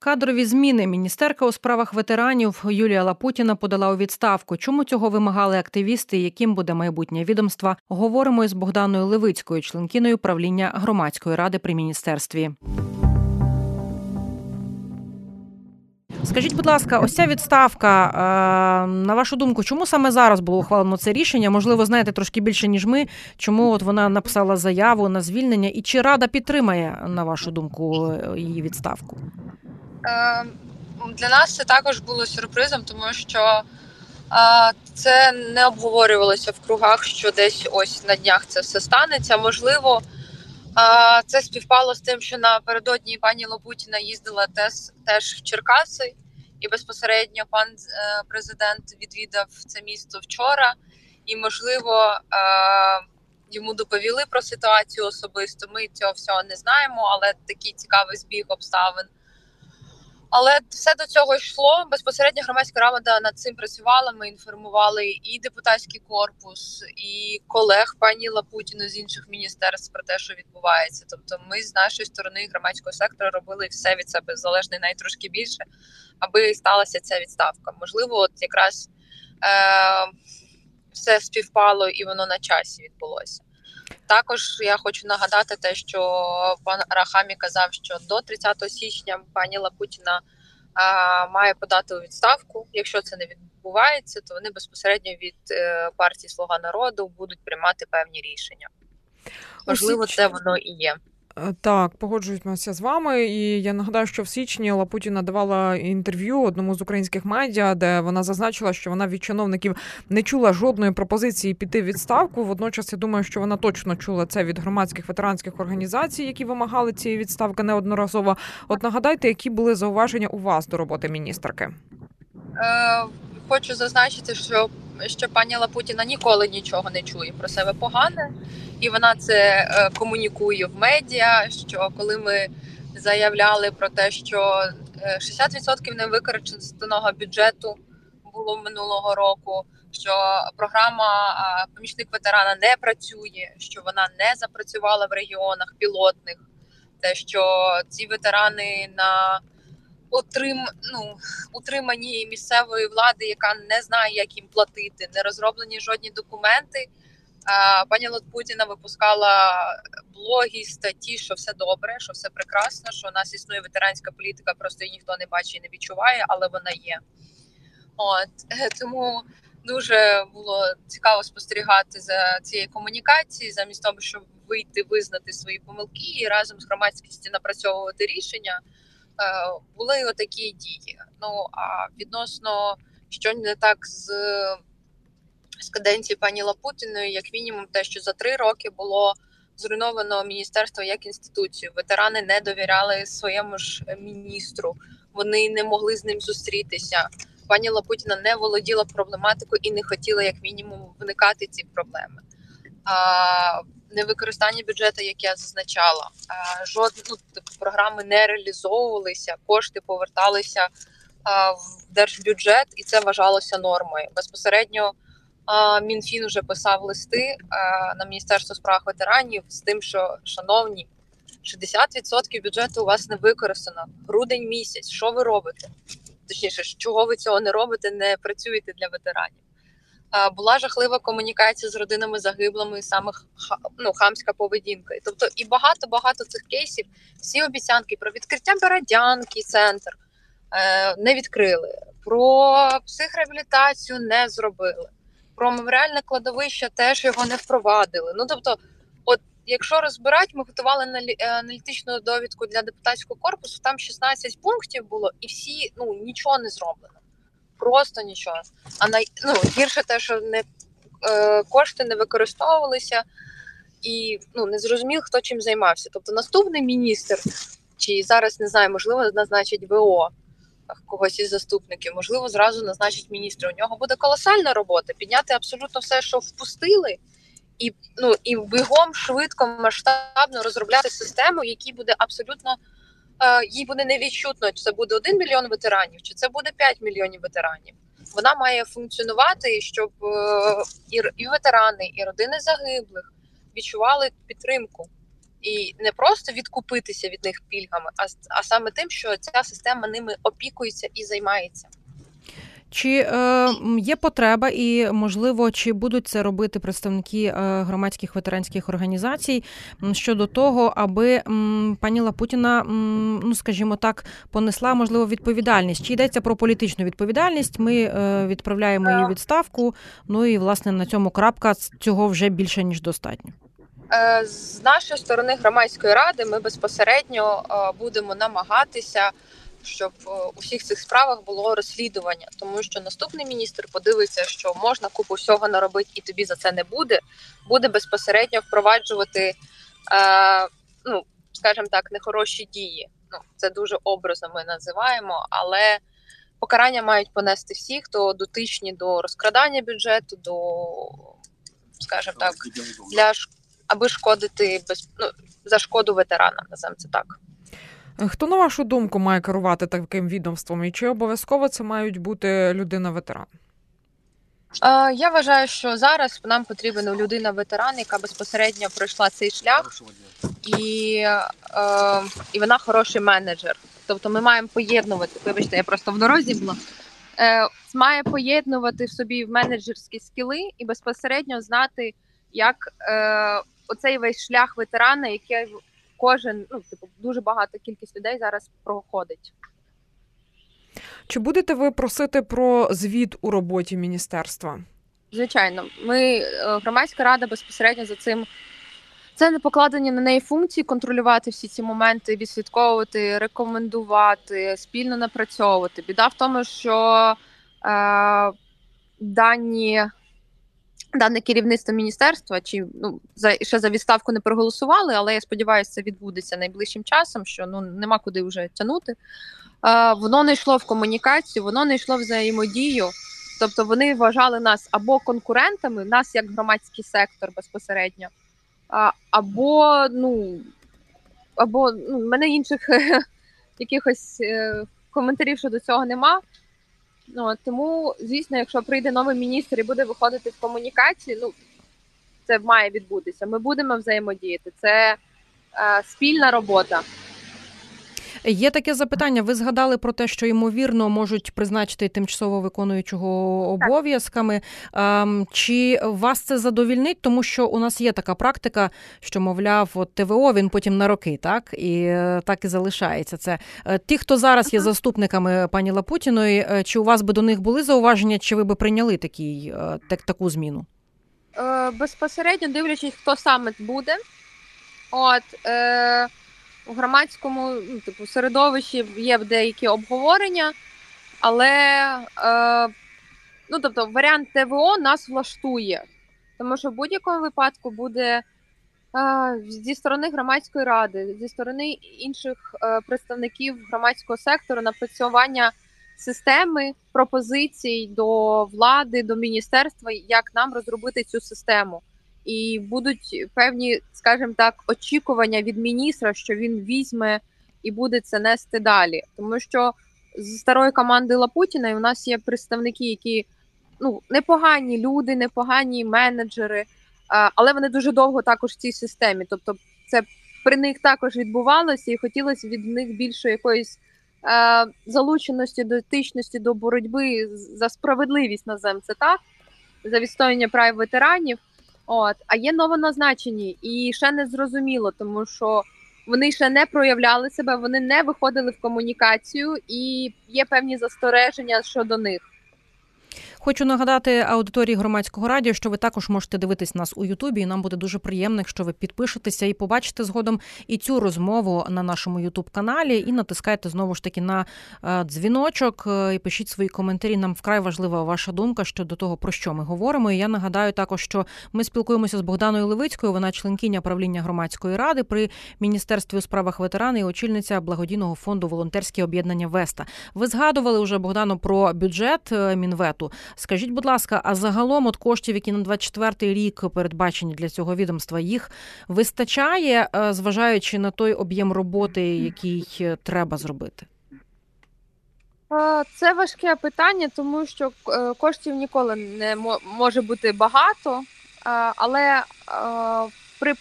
Кадрові зміни міністерка у справах ветеранів Юлія Лапутіна подала у відставку. Чому цього вимагали активісти? Яким буде майбутнє відомства? Говоримо із Богданою Левицькою, членкиною правління громадської ради при міністерстві. Скажіть, будь ласка, ось ця відставка. е, На вашу думку, чому саме зараз було ухвалено це рішення? Можливо, знаєте трошки більше ніж ми. Чому от вона написала заяву на звільнення? І чи рада підтримає, на вашу думку, її відставку? Е, Для нас це також було сюрпризом, тому що це не обговорювалося в кругах, що десь ось на днях це все станеться. Можливо, це співпало з тим, що напередодні пані Лопутіна їздила теж, в Черкаси, і безпосередньо пан е, президент відвідав це місто вчора, і можливо. Йому доповіли про ситуацію особисто. Ми цього всього не знаємо, але такий цікавий збіг обставин. Але все до цього йшло. Безпосередньо громадська рада над цим працювала. Ми інформували і депутатський корпус, і колег пані Лапутіну з інших міністерств про те, що відбувається. Тобто, ми з нашої сторони громадського сектора робили все від себе залежне трошки більше, аби сталася ця відставка. Можливо, от якраз е- все співпало і воно на часі відбулося. Також я хочу нагадати те, що пан Рахамі казав, що до 30 січня пані Лапутіна а, має подати у відставку. Якщо це не відбувається, то вони безпосередньо від е, партії Слуга народу будуть приймати певні рішення. Можливо, це воно і є. Е, Так, погоджуюся з вами. І я нагадаю, що в січні Лапутіна давала інтерв'ю одному з українських медіа, де вона зазначила, що вона від чиновників не чула жодної пропозиції піти в відставку. Водночас я думаю, що вона точно чула це від громадських ветеранських організацій, які вимагали цієї відставки неодноразово. От нагадайте, які були зауваження у вас до роботи міністерки? Е, хочу зазначити, що, що пані Лапутіна ніколи нічого не чує про себе погане, і вона це е, комунікує в медіа. Що коли ми заявляли про те, що е, 60% невикористаного бюджету було минулого року, що програма помічник ветерана не працює, що вона не запрацювала в регіонах пілотних, те, що ці ветерани на отрим, ну, утриманні місцевої влади, яка не знає, як їм платити, не розроблені жодні документи. Пані Лотпутіна випускала блоги, статті, що все добре, що все прекрасно, що у нас існує ветеранська політика, просто її ніхто не бачить і не відчуває, але вона є. От тому дуже було цікаво спостерігати за цією комунікацією, замість того, щоб вийти, визнати свої помилки і разом з громадськістю напрацьовувати рішення. Е, були отакі дії. Ну а відносно що не так з, з каденції пані Лапутіної, як мінімум, те, що за три роки було зруйновано міністерство як інституцію. Ветерани не довіряли своєму ж міністру, вони не могли з ним зустрітися. Пані Лапутіна не володіла проблематикою і не хотіла, як мінімум, вникати ці проблеми. А, Невикористання бюджету, як я зазначала, жодні ну, типу, програми не реалізовувалися, кошти поверталися в держбюджет, і це вважалося нормою. Безпосередньо Мінфін вже писав листи на Міністерство справ ветеранів з тим, що шановні, 60% бюджету у вас не використано. Грудень місяць. Що ви робите? Точніше, чого ви цього не робите, не працюєте для ветеранів. Була жахлива комунікація з родинами загиблими, саме ну, хамська поведінка. Тобто, і багато багато цих кейсів. Всі обіцянки про відкриття Бородянки, центр е, не відкрили, про психреабілітацію не зробили, про меморіальне кладовище теж його не впровадили. Ну тобто, от якщо розбирати, ми готували аналітичну довідку для депутатського корпусу. Там 16 пунктів було, і всі ну нічого не зроблено просто нічого. А най... ну, гірше те, що не е, кошти не використовувалися, і ну не зрозумів, хто чим займався. Тобто, наступний міністр, чи зараз не знаю, можливо, назначить ВО когось із заступників, можливо, зразу назначить міністра. У нього буде колосальна робота підняти абсолютно все, що впустили. І ну і бігом швидко масштабно розробляти систему, якій буде абсолютно їй буде невідчутно, чи це буде 1 мільйон ветеранів, чи це буде 5 мільйонів ветеранів. Вона має функціонувати, щоб е, і ветерани, і родини загиблих відчували підтримку. і не просто відкупитися від них пільгами, а, а саме тим, що ця система ними опікується і займається. Чи е, є потреба, і можливо, чи будуть це робити представники е, громадських ветеранських організацій щодо того, аби м, пані Лапутіна, м, ну скажімо так, понесла можливо відповідальність? Чи йдеться про політичну відповідальність? Ми е, відправляємо її відставку. Ну і власне на цьому крапка цього вже більше ніж достатньо. Е, з нашої сторони громадської ради ми безпосередньо е, будемо намагатися щоб е, у всіх цих справах було розслідування, тому що наступний міністр подивиться, що можна купу всього наробити, і тобі за це не буде. Буде безпосередньо впроваджувати, е, ну скажімо так, нехороші дії. Ну це дуже образно ми називаємо, але покарання мають понести всі, хто дотичні до розкрадання бюджету, до скажімо так, для аби шкодити без ну, за шкоду ветеранам, називаємо це так. Хто, на вашу думку, має керувати таким відомством? І чи обов'язково це мають бути людина-ветеран? Я вважаю, що зараз нам потрібна людина-ветеран, яка безпосередньо пройшла цей шлях, і е, і вона хороший менеджер. Тобто, ми маємо поєднувати. Вибачте, я просто в дорозі була. Е, Має поєднувати в собі менеджерські скіли і безпосередньо знати, як е, оцей весь шлях ветерана, який кожен, ну типу, дуже багато кількість людей зараз проходить. Чи будете ви просити про звіт у роботі міністерства? Звичайно, ми е, громадська рада безпосередньо за цим. Це не покладені на неї функції контролювати всі ці моменти, відслідковувати, рекомендувати, спільно напрацьовувати. Біда в тому, що е, дані Дане керівництво міністерства чи ну за ще за відставку не проголосували, але я сподіваюся, це відбудеться найближчим часом. Що ну нема куди вже тягнути. Е, Воно не йшло в комунікацію, воно не йшло в взаємодію. Тобто вони вважали нас або конкурентами, нас як громадський сектор безпосередньо, або ну або ну, мене інших якихось е, коментарів щодо цього нема. Ну тому, звісно, якщо прийде новий міністр і буде виходити в комунікації, ну це має відбутися. Ми будемо взаємодіяти. Це е, спільна робота. Є таке запитання. Ви згадали про те, що ймовірно можуть призначити тимчасово виконуючого обов'язками. Ем, чи вас це задовільнить? Тому що у нас є така практика, що мовляв, от ТВО він потім на роки, так і е, так і залишається. Це е, ті, хто зараз є заступниками пані Лапутіної. Е, чи у вас би до них були зауваження, чи ви би прийняли такий, так, таку зміну? Безпосередньо дивлячись, хто саме буде. От е, у громадському ну, типу, середовищі є деякі обговорення, але е, ну, тобто, варіант ТВО нас влаштує, тому що в будь-якому випадку буде е, зі сторони громадської ради, зі сторони інших е, представників громадського сектору напрацювання системи пропозицій до влади, до міністерства, як нам розробити цю систему і будуть певні, скажімо так, очікування від міністра, що він візьме і буде це нести далі. Тому що з старої команди Лапутіна у нас є представники, які ну непогані люди, непогані менеджери, але вони дуже довго також в цій системі. Тобто, це при них також відбувалося, і хотілося від них більше якоїсь. Залученості дотичності до боротьби за справедливість називаємо це так, за відстояння прав ветеранів. От, а є новоназначені, і ще не зрозуміло, тому що вони ще не проявляли себе, вони не виходили в комунікацію, і є певні застереження щодо них. Хочу нагадати аудиторії громадського радіо, що ви також можете дивитись нас у Ютубі. і Нам буде дуже приємно, якщо ви підпишетеся і побачите згодом і цю розмову на нашому Ютуб каналі. І натискайте знову ж таки на е, дзвіночок е, і пишіть свої коментарі. Нам вкрай важлива ваша думка щодо того, про що ми говоримо. І я нагадаю також, що ми спілкуємося з Богданою Левицькою. Вона членкиня правління громадської ради при міністерстві у справах ветерани і очільниця благодійного фонду волонтерське об'єднання Веста. Ви згадували вже Богдану про бюджет е, мінвету. Скажіть, будь ласка, а загалом от коштів, які на 24-й рік передбачені для цього відомства, їх вистачає, е, зважаючи на той об'єм роботи, який е, треба зробити? Це важке питання, тому що е, коштів ніколи не може бути багато, але при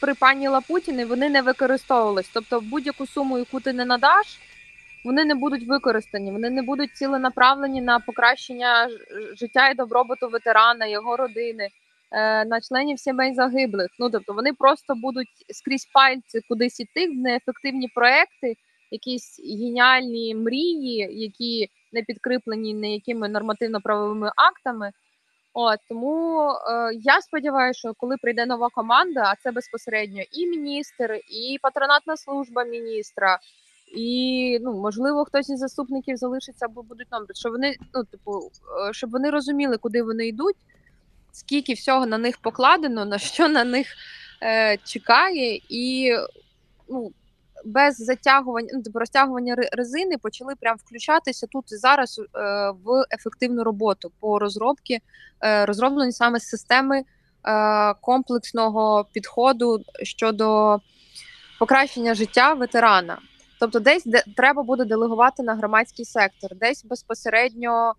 при пані Лапутіни вони не використовувались. Тобто, будь-яку суму, яку ти не надаш, вони не будуть використані, вони не будуть ціленаправлені на покращення життя і добробуту ветерана, його родини, е, на членів сімей загиблих. Ну тобто вони просто будуть скрізь пальці кудись іти в неефективні проекти, якісь геніальні мрії, які не підкріплені ніякими нормативно-правовими актами. От тому е, я сподіваюся, що коли прийде нова команда, а це безпосередньо і міністр, і патронатна служба міністра, і ну можливо хтось із заступників залишиться або будуть номер, щоб вони ну типу, е, щоб вони розуміли, куди вони йдуть, скільки всього на них покладено, на що на них е, чекає, і ну без затягування, ну типу розтягування резини почали прям включатися тут і зараз е, в ефективну роботу по розробці, е, розроблені саме системи е, комплексного підходу щодо покращення життя ветерана. Тобто, десь де треба буде делегувати на громадський сектор, десь безпосередньо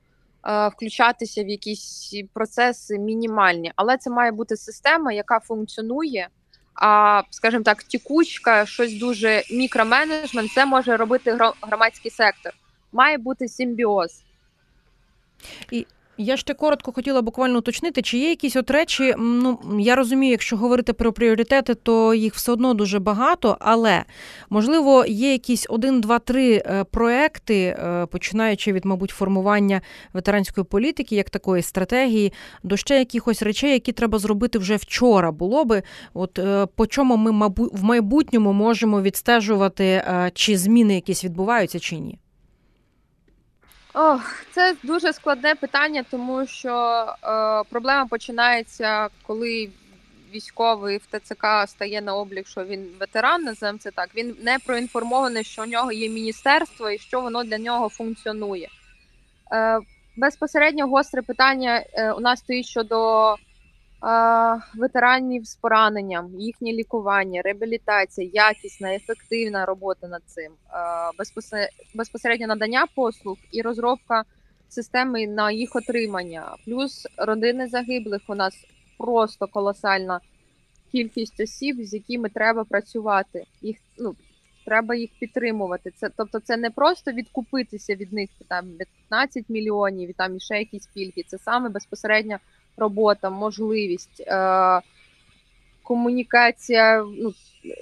е, включатися в якісь процеси мінімальні, але це має бути система, яка функціонує а, скажімо так, тікучка, щось дуже мікроменеджмент, це може робити громадський сектор. Має бути симбіоз. І я ще коротко хотіла буквально уточнити, чи є якісь от речі. Ну я розумію, якщо говорити про пріоритети, то їх все одно дуже багато. Але можливо є якісь один, два, три е, проекти, е, починаючи від, мабуть, формування ветеранської політики, як такої стратегії, до ще якихось речей, які треба зробити вже вчора. Було би, от е, по чому ми мабуть в майбутньому можемо відстежувати, чи зміни якісь відбуваються, чи ні. Ох, це дуже складне питання, тому що е, проблема починається, коли військовий в ТЦК стає на облік, що він ветеран, називаємо це так. Він не проінформований, що у нього є міністерство і що воно для нього функціонує. Е, Безпосередньо гостре питання е, у нас стоїть щодо ветеранів з пораненням, їхнє лікування, реабілітація, якісна, ефективна робота над цим, безпосередньо надання послуг і розробка системи на їх отримання. Плюс родини загиблих у нас просто колосальна кількість осіб, з якими треба працювати. Їх ну треба їх підтримувати. Це тобто, це не просто відкупитися від них там 15 мільйонів і там і ще якісь пільги. Це саме безпосередньо робота, можливість, е, комунікація, ну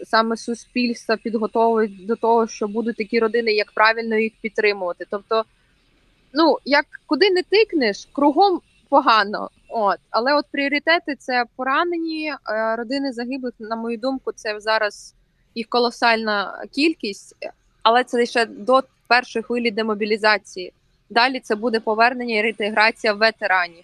саме суспільство підготовить до того, що будуть такі родини, як правильно їх підтримувати. Тобто, ну як куди не тикнеш, кругом погано. От, але от пріоритети це поранені е, родини загиблих. На мою думку, це зараз їх колосальна кількість, але це лише до першої хвилі демобілізації. Далі це буде повернення і реінтеграція ветеранів.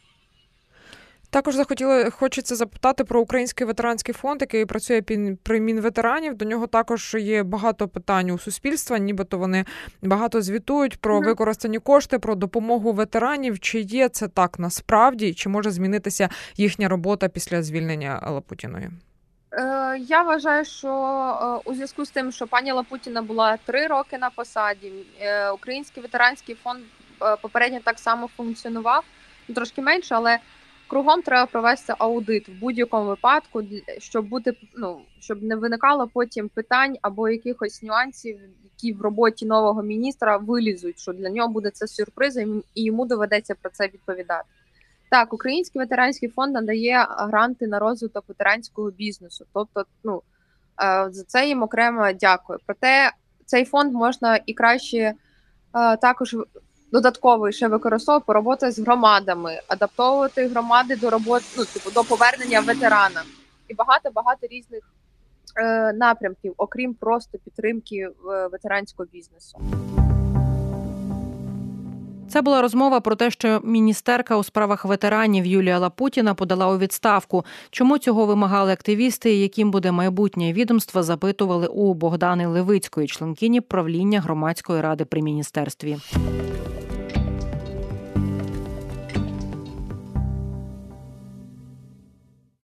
Також захотіли хочеться запитати про український ветеранський фонд, який працює при мінветеранів. До нього також є багато питань у суспільства, нібито вони багато звітують про використані кошти, про допомогу ветеранів. Чи є це так насправді, чи може змінитися їхня робота після звільнення Лапутіної? Е, я вважаю, що е, у зв'язку з тим, що пані Лапутіна була три роки на посаді, е, Український ветеранський фонд попередньо так само функціонував трошки менше, але Кругом треба провести аудит в будь-якому випадку, щоб бути ну щоб не виникало потім питань або якихось нюансів, які в роботі нового міністра вилізуть, що для нього буде це сюрпризом, і йому доведеться про це відповідати. Так, Український ветеранський фонд надає гранти на розвиток ветеранського бізнесу. Тобто, ну е, за це їм окремо дякую. Проте цей фонд можна і краще е, також додатково ще використовувати робота з громадами, адаптовувати громади до роботи, ну типу до повернення ветерана і багато багато різних е, напрямків, окрім просто підтримки е, ветеранського бізнесу. Це була розмова про те, що міністерка у справах ветеранів Юлія Лапутіна подала у відставку. Чому цього вимагали активісти, яким буде майбутнє відомство, запитували у Богдани Левицької, членкині правління громадської ради при міністерстві.